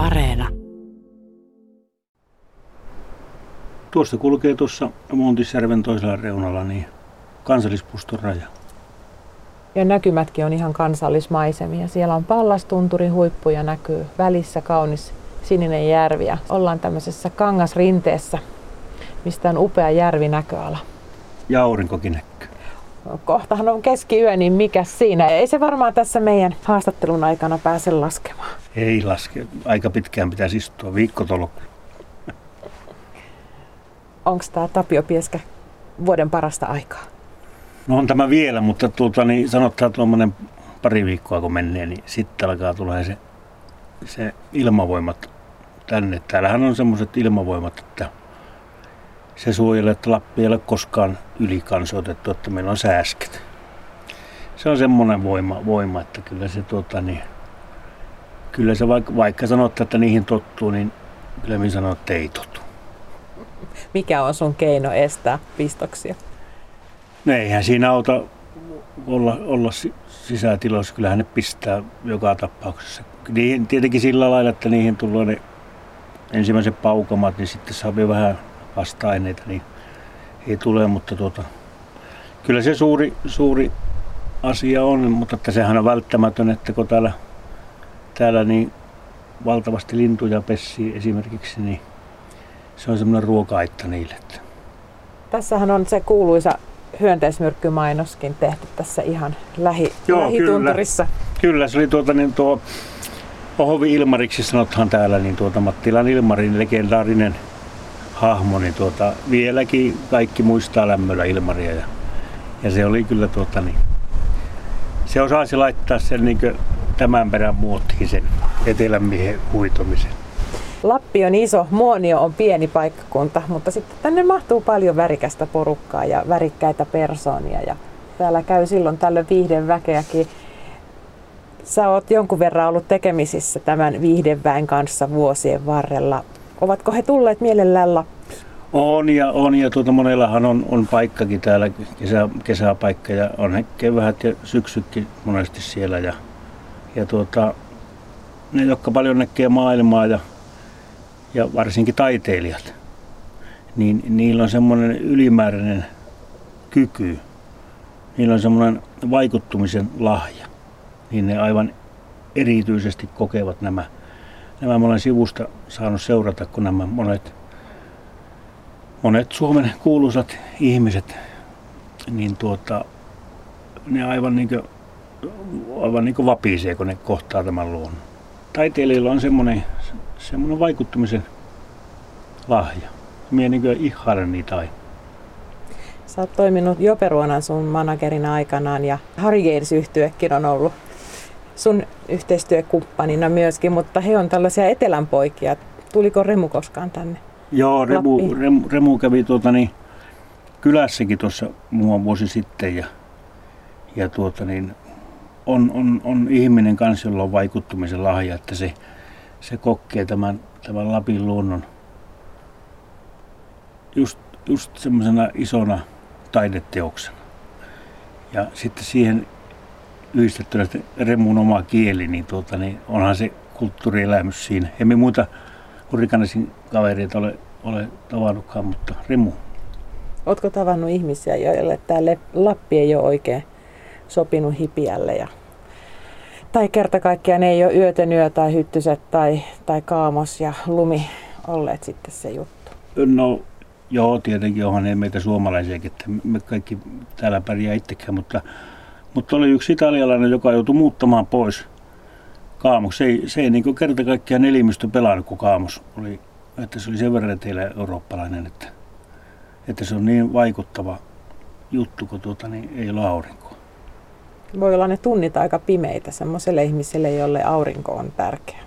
Areena. Tuosta kulkee tuossa Montisjärven toisella reunalla niin kansallispuston raja. Ja näkymätkin on ihan kansallismaisemia. Siellä on pallastunturin huippu ja näkyy välissä kaunis sininen järvi. Ja ollaan tämmöisessä kangasrinteessä, mistä on upea järvi näköala. Ja aurinkokin näkyy. Kohtahan on keskiyö, niin mikä siinä? Ei se varmaan tässä meidän haastattelun aikana pääse laskemaan. Ei laske. Aika pitkään pitäisi istua viikkotolkulla. Onko tämä Tapio Pieskä vuoden parasta aikaa? No on tämä vielä, mutta tuota, niin sanotaan tuommoinen pari viikkoa kun menee, niin sitten alkaa tulla se, se ilmavoimat tänne. Täällähän on semmoiset ilmavoimat, että se suojelee, että Lappi ei ole koskaan ylikansoitettu, että meillä on sääsket. Se on semmoinen voima, voima että kyllä se, tuota, niin, kyllä se vaikka, vaikka sanot, että niihin tottuu, niin kyllä minä sanon, että ei totu. Mikä on sun keino estää pistoksia? No eihän siinä auta olla, olla sisätiloissa, kyllähän ne pistää joka tapauksessa. Niihin, tietenkin sillä lailla, että niihin tulee ne ensimmäiset paukamat, niin sitten saa vähän vasta-aineita, niin ei tule, mutta tuota, kyllä se suuri, suuri asia on, mutta että sehän on välttämätön, että kun täällä, täällä niin valtavasti lintuja pessii esimerkiksi, niin se on semmoinen ruoka-aitta niille. Tässähän on se kuuluisa hyönteismyrkkymainoskin tehty tässä ihan lähi, Joo, lähitunturissa. Kyllä, kyllä, se oli tuota niin tuo Ohovi Ilmariksi sanotaan täällä, niin tuota Mattilan Ilmarin legendaarinen hahmo, niin tuota, vieläkin kaikki muistaa lämmöllä Ilmaria. Ja, ja se oli kyllä tuota, niin, se osasi laittaa sen niin tämän perän muottiin sen etelämiehen huitomisen. Lappi on iso, Muonio on pieni paikkakunta, mutta sitten tänne mahtuu paljon värikästä porukkaa ja värikkäitä persoonia. Ja täällä käy silloin tällöin viihden väkeäkin. Sä oot jonkun verran ollut tekemisissä tämän viihdeväen kanssa vuosien varrella. Ovatko he tulleet mielellään Lappiin? On ja, on ja tuota, monellahan on, on paikkakin täällä, kesä, kesäpaikka ja on he kevät ja syksykin monesti siellä. Ja, ja tuota, ne, jotka paljon näkee maailmaa ja, ja varsinkin taiteilijat, niin niillä on semmoinen ylimääräinen kyky, niillä on semmoinen vaikuttumisen lahja, niin ne aivan erityisesti kokevat nämä. Nämä mä olen sivusta saanut seurata, kun nämä monet, monet Suomen kuuluisat ihmiset, niin tuota, ne aivan niin kuin, aivan niin kuin vapisee, kun ne kohtaa tämän luonnon. Taiteilijalla on semmoinen, semmoinen vaikuttamisen lahja. Mie niin ihailen niitä aina. Sä oot toiminut Joperuonan sun managerina aikanaan ja Harry Gales yhtyekin on ollut sun yhteistyökumppanina myöskin, mutta he on tällaisia etelän poikia. Tuliko Remu koskaan tänne? Joo, Remu, Remu, Remu kävi tuota, niin, kylässäkin tuossa muun vuosi sitten ja, ja tuota, niin, on, on, on, ihminen kanssa, jolla on vaikuttumisen lahja, että se, se kokee tämän, tämän Lapin luonnon just, just semmoisena isona taideteoksena. Ja sitten siihen yhdistettynä Remun oma kieli, niin, tuota, niin onhan se kulttuurielämys siinä. Emme muita hurrikanesin kavereita ole, ole tavannutkaan, mutta Remu. Oletko tavannut ihmisiä, joille tämä Lappi ei ole oikein sopinut hipiälle ja tai kerta kaikkiaan ei ole yötön yö tai hyttyset tai, tai kaamos ja lumi olleet sitten se juttu? No joo, tietenkin onhan ne meitä suomalaisiakin, että me kaikki täällä pärjää itsekään, mutta mutta oli yksi italialainen, joka joutui muuttamaan pois Kaamos. Se ei, se ei niin kerta kaikkiaan elimistö pelannut, kun Kaamos oli, että se oli sen verran teillä eurooppalainen, että, että se on niin vaikuttava juttu, kun tuota, niin ei ole aurinkoa. Voi olla ne tunnit aika pimeitä semmoiselle ihmiselle, jolle aurinko on tärkeä,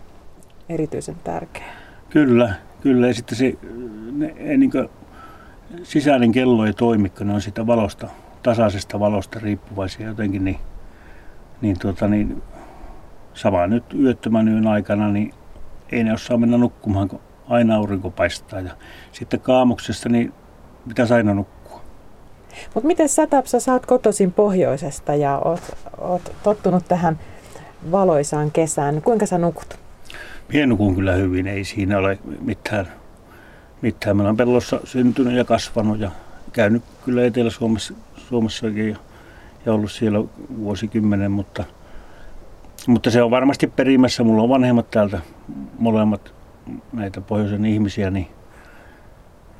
erityisen tärkeä. Kyllä, kyllä. Ja sitten se ne, niin sisäinen kello ei toimi, kun ne on sitä valosta tasaisesta valosta riippuvaisia jotenkin, niin, niin, tuota, niin sama nyt yöttömän yön aikana, niin ei ne osaa mennä nukkumaan, kun aina aurinko paistaa. Ja sitten kaamuksessa, niin pitäisi aina nukkua. Mutta miten sä Tapsa, sä oot kotoisin pohjoisesta ja oot, oot tottunut tähän valoisaan kesään. Kuinka sä nukut? Mie nukun kyllä hyvin, ei siinä ole mitään, mitään. Meillä on pellossa syntynyt ja kasvanut ja käynyt kyllä Etelä-Suomessa Suomessakin ja, ja ollut siellä vuosikymmenen, mutta, mutta se on varmasti perimässä. Mulla on vanhemmat täältä molemmat näitä pohjoisen ihmisiä, niin,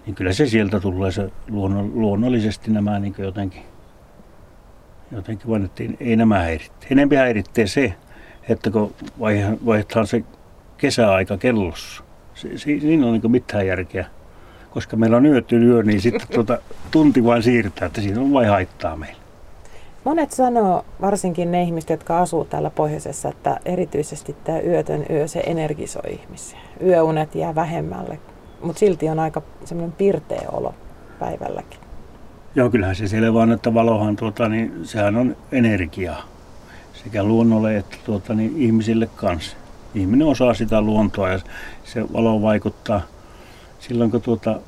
niin kyllä se sieltä tulee se luonno, luonnollisesti nämä niin jotenkin, jotenkin vaan, että ei, ei nämä häiritte. Enempi häiritsee se, että kun vaihdetaan se kesäaika kellossa. Se, se, siinä on niin mitään järkeä. Koska meillä on yöt yö, niin sitten tuota, tunti vain siirtää, että siinä on vain haittaa meille. Monet sanoo, varsinkin ne ihmiset, jotka asuu täällä pohjoisessa, että erityisesti tämä yötön yö, se energisoi ihmisiä. Yöunet jää vähemmälle, mutta silti on aika semmoinen pirteä olo päivälläkin. Joo, kyllähän se selvä on, että valohan, tuota, niin, sehän on energiaa sekä luonnolle että tuota, niin, ihmisille kanssa. Ihminen osaa sitä luontoa ja se valo vaikuttaa silloin, kun tuota,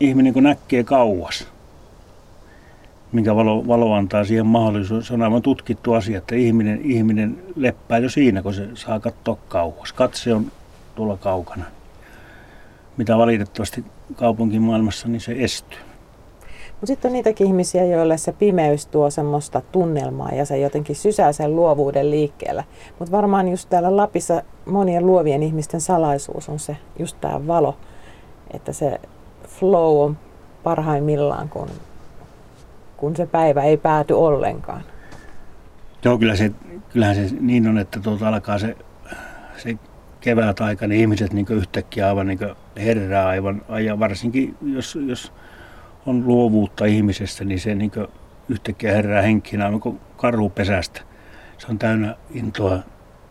ihminen kun näkee kauas, minkä valo, valo antaa siihen mahdollisuus. Se on aivan tutkittu asia, että ihminen, ihminen leppää jo siinä, kun se saa katsoa kauas. Katse on tuolla kaukana. Mitä valitettavasti kaupunkimaailmassa, niin se estyy. Mutta sitten on niitäkin ihmisiä, joille se pimeys tuo semmoista tunnelmaa ja se jotenkin sysää sen luovuuden liikkeellä. Mutta varmaan just täällä Lapissa monien luovien ihmisten salaisuus on se just tämä valo, että se flow on parhaimmillaan, kun, kun se päivä ei pääty ollenkaan. Joo, kyllä se, kyllähän se niin on, että tuolta alkaa se, se kevät aika, niin ihmiset niin yhtäkkiä aivan niin herää aivan, ja varsinkin jos, jos on luovuutta ihmisestä, niin se niin yhtäkkiä herää henkinä aivan kuin karhupesästä. Se on täynnä intoa,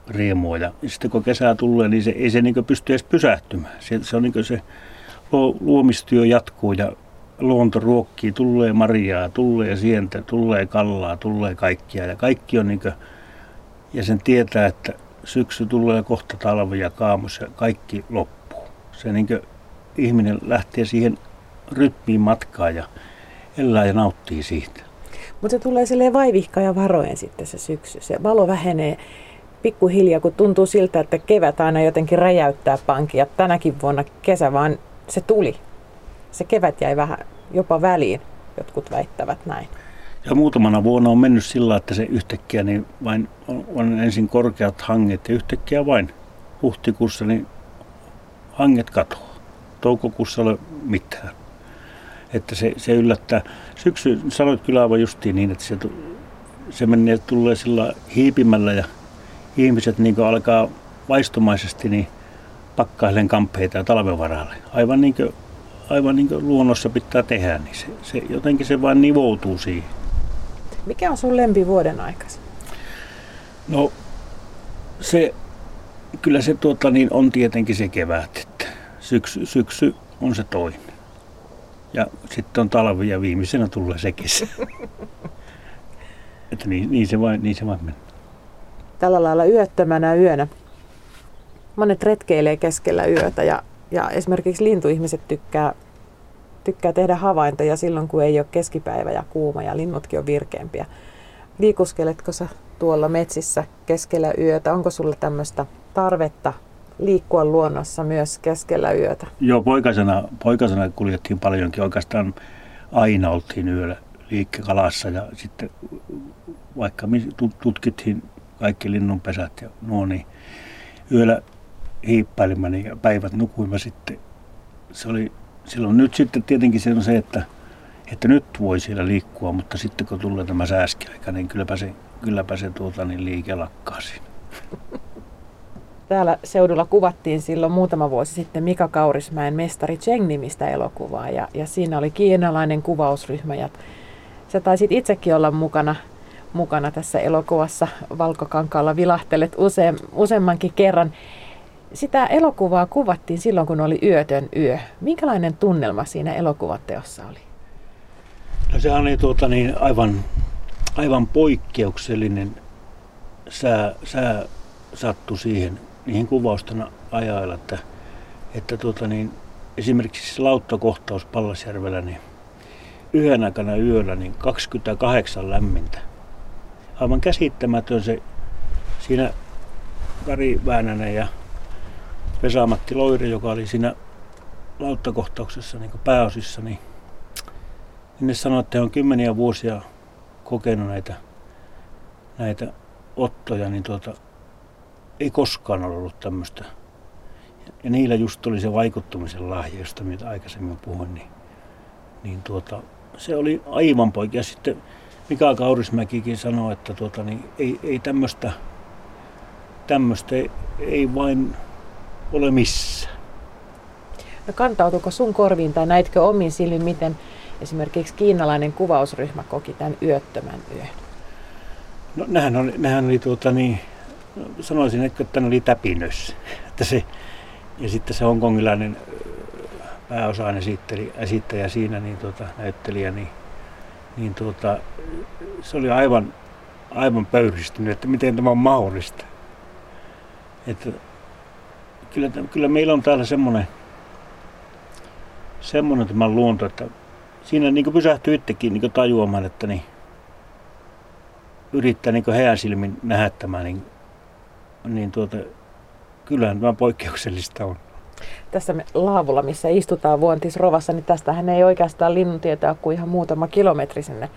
riemua ja sitten kun kesä tulee, niin se, ei se niin pysty edes pysähtymään. Se, se on niin se luomistyö jatkuu ja luonto ruokkii, tulee marjaa, tulee sientä, tulee kallaa, tulee kaikkia ja kaikki on niin kuin, ja sen tietää, että syksy tulee kohta talvi ja kaamos ja kaikki loppuu. Se niin ihminen lähtee siihen rytmiin matkaan ja elää ja nauttii siitä. Mutta se tulee silleen vaivihka ja varoen sitten se syksy. Se valo vähenee pikkuhiljaa, kun tuntuu siltä, että kevät aina jotenkin räjäyttää pankia. Tänäkin vuonna kesä vaan se tuli. Se kevät jäi vähän jopa väliin, jotkut väittävät näin. Ja muutamana vuonna on mennyt sillä, että se yhtäkkiä niin vain on, ensin korkeat hanget ja yhtäkkiä vain huhtikuussa niin hanget katoaa. Toukokuussa ei ole mitään. Että se, se yllättää. Syksy, sanoit kyllä aivan justiin niin, että se, se menee, tulee sillä hiipimällä ja ihmiset niin alkaa vaistomaisesti niin pakkailen kamppeita ja talvevaralle. Aivan niin kuin, aivan niin kuin luonnossa pitää tehdä, niin se, se, jotenkin se vain nivoutuu siihen. Mikä on sun lempi vuoden aikaisin? No se, kyllä se tuota, niin on tietenkin se kevät, että syksy, syksy on se toinen. Ja sitten on talvi ja viimeisenä tulee se kesä. että niin, niin, se vain, niin se vain mennään. Tällä lailla yöttömänä yönä monet retkeilee keskellä yötä ja, ja esimerkiksi lintuihmiset tykkää, tykkää tehdä havaintoja silloin, kun ei ole keskipäivä ja kuuma ja linnutkin on virkeämpiä. Liikuskeletko sä tuolla metsissä keskellä yötä? Onko sulla tämmöistä tarvetta liikkua luonnossa myös keskellä yötä? Joo, poikasena, poikasena kuljettiin paljonkin. Oikeastaan aina oltiin yöllä liikkekalassa ja sitten vaikka tutkittiin kaikki linnunpesät ja nuo, niin yöllä hiippailimme niin ja päivät nukuimme sitten. Se oli silloin nyt sitten tietenkin se on se, että, että nyt voi siellä liikkua, mutta sitten kun tulee tämä sääskiaika, niin kylläpä se, kylläpä se tuota, niin liike lakkaa siinä. Täällä seudulla kuvattiin silloin muutama vuosi sitten Mika Kaurismäen Mestari Cheng-nimistä elokuvaa ja, ja siinä oli kiinalainen kuvausryhmä ja sä taisit itsekin olla mukana, mukana tässä elokuvassa. Valkokankaalla vilahtelet use, useammankin kerran. Sitä elokuvaa kuvattiin silloin, kun oli yötön yö. Minkälainen tunnelma siinä elokuvateossa oli? No sehän oli tuota niin, aivan, aivan poikkeuksellinen sää, sää sattui siihen, niihin kuvausten ajailla, että, että tuota niin, esimerkiksi se lauttakohtaus Pallasjärvellä, niin yhden aikana yöllä niin 28 lämmintä. Aivan käsittämätön se siinä Kari Väänänen ja Vesamatti Loiri, joka oli siinä lauttakohtauksessa niin pääosissa, niin, niin ne sanoi, että he on kymmeniä vuosia kokenut näitä, näitä ottoja, niin tuota, ei koskaan ollut tämmöistä. Ja niillä just tuli se vaikuttumisen lahja, josta mitä aikaisemmin puhuin, niin, niin tuota, se oli aivan poikia. Sitten Mika Kaurismäkikin sanoi, että tuota, niin ei, ei tämmöistä, tämmöistä ei, ei vain ole missään. No kantautuuko sun korviin tai näitkö omin silmin, miten esimerkiksi kiinalainen kuvausryhmä koki tämän yöttömän yön? No nehän oli, nehän oli tuota niin, sanoisin, että ne oli täpinössä. Että se, ja sitten se hongkongilainen pääosainen esitteli, esittäjä siinä, niin tuota, näyttelijä, niin, niin tuota, se oli aivan, aivan pöyristynyt, että miten tämä on mahdollista. Että kyllä, kyllä meillä on täällä semmoinen, semmoinen tämä luonto, että siinä niin pysähtyy itsekin niin tajuamaan, että niin, yrittää niin heidän silmin nähdä tämä, niin, niin tuota, kyllähän tämä poikkeuksellista on. Tässä laavulla, missä istutaan Vuontisrovassa, niin tästähän ei oikeastaan linnuntietoa ole kuin ihan muutama kilometri sinne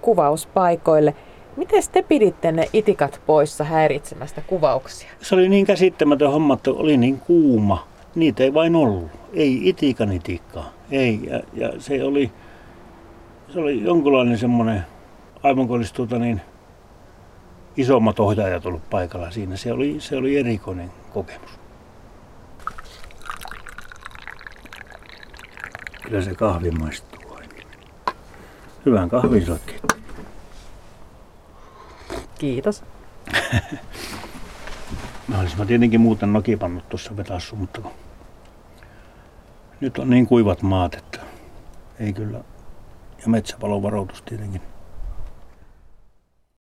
kuvauspaikoille. Miten te piditte ne itikat poissa häiritsemästä kuvauksia? Se oli niin käsittämätön homma, että oli niin kuuma. Niitä ei vain ollut. Ei itikan itikkaa. Ei. Ja, ja se oli, se oli jonkunlainen semmoinen, aivan kuin olisi tuota niin, isommat ohjaajat ollut paikalla siinä. Se oli, se oli erikoinen kokemus. Kyllä se kahvi maistuu. Hyvän kahvin soittiin. Kiitos. Mä olisin tietenkin muuten nokipannut tuossa vetassu, mutta kun nyt on niin kuivat maat, että ei kyllä. Ja metsäpalon varoitus tietenkin.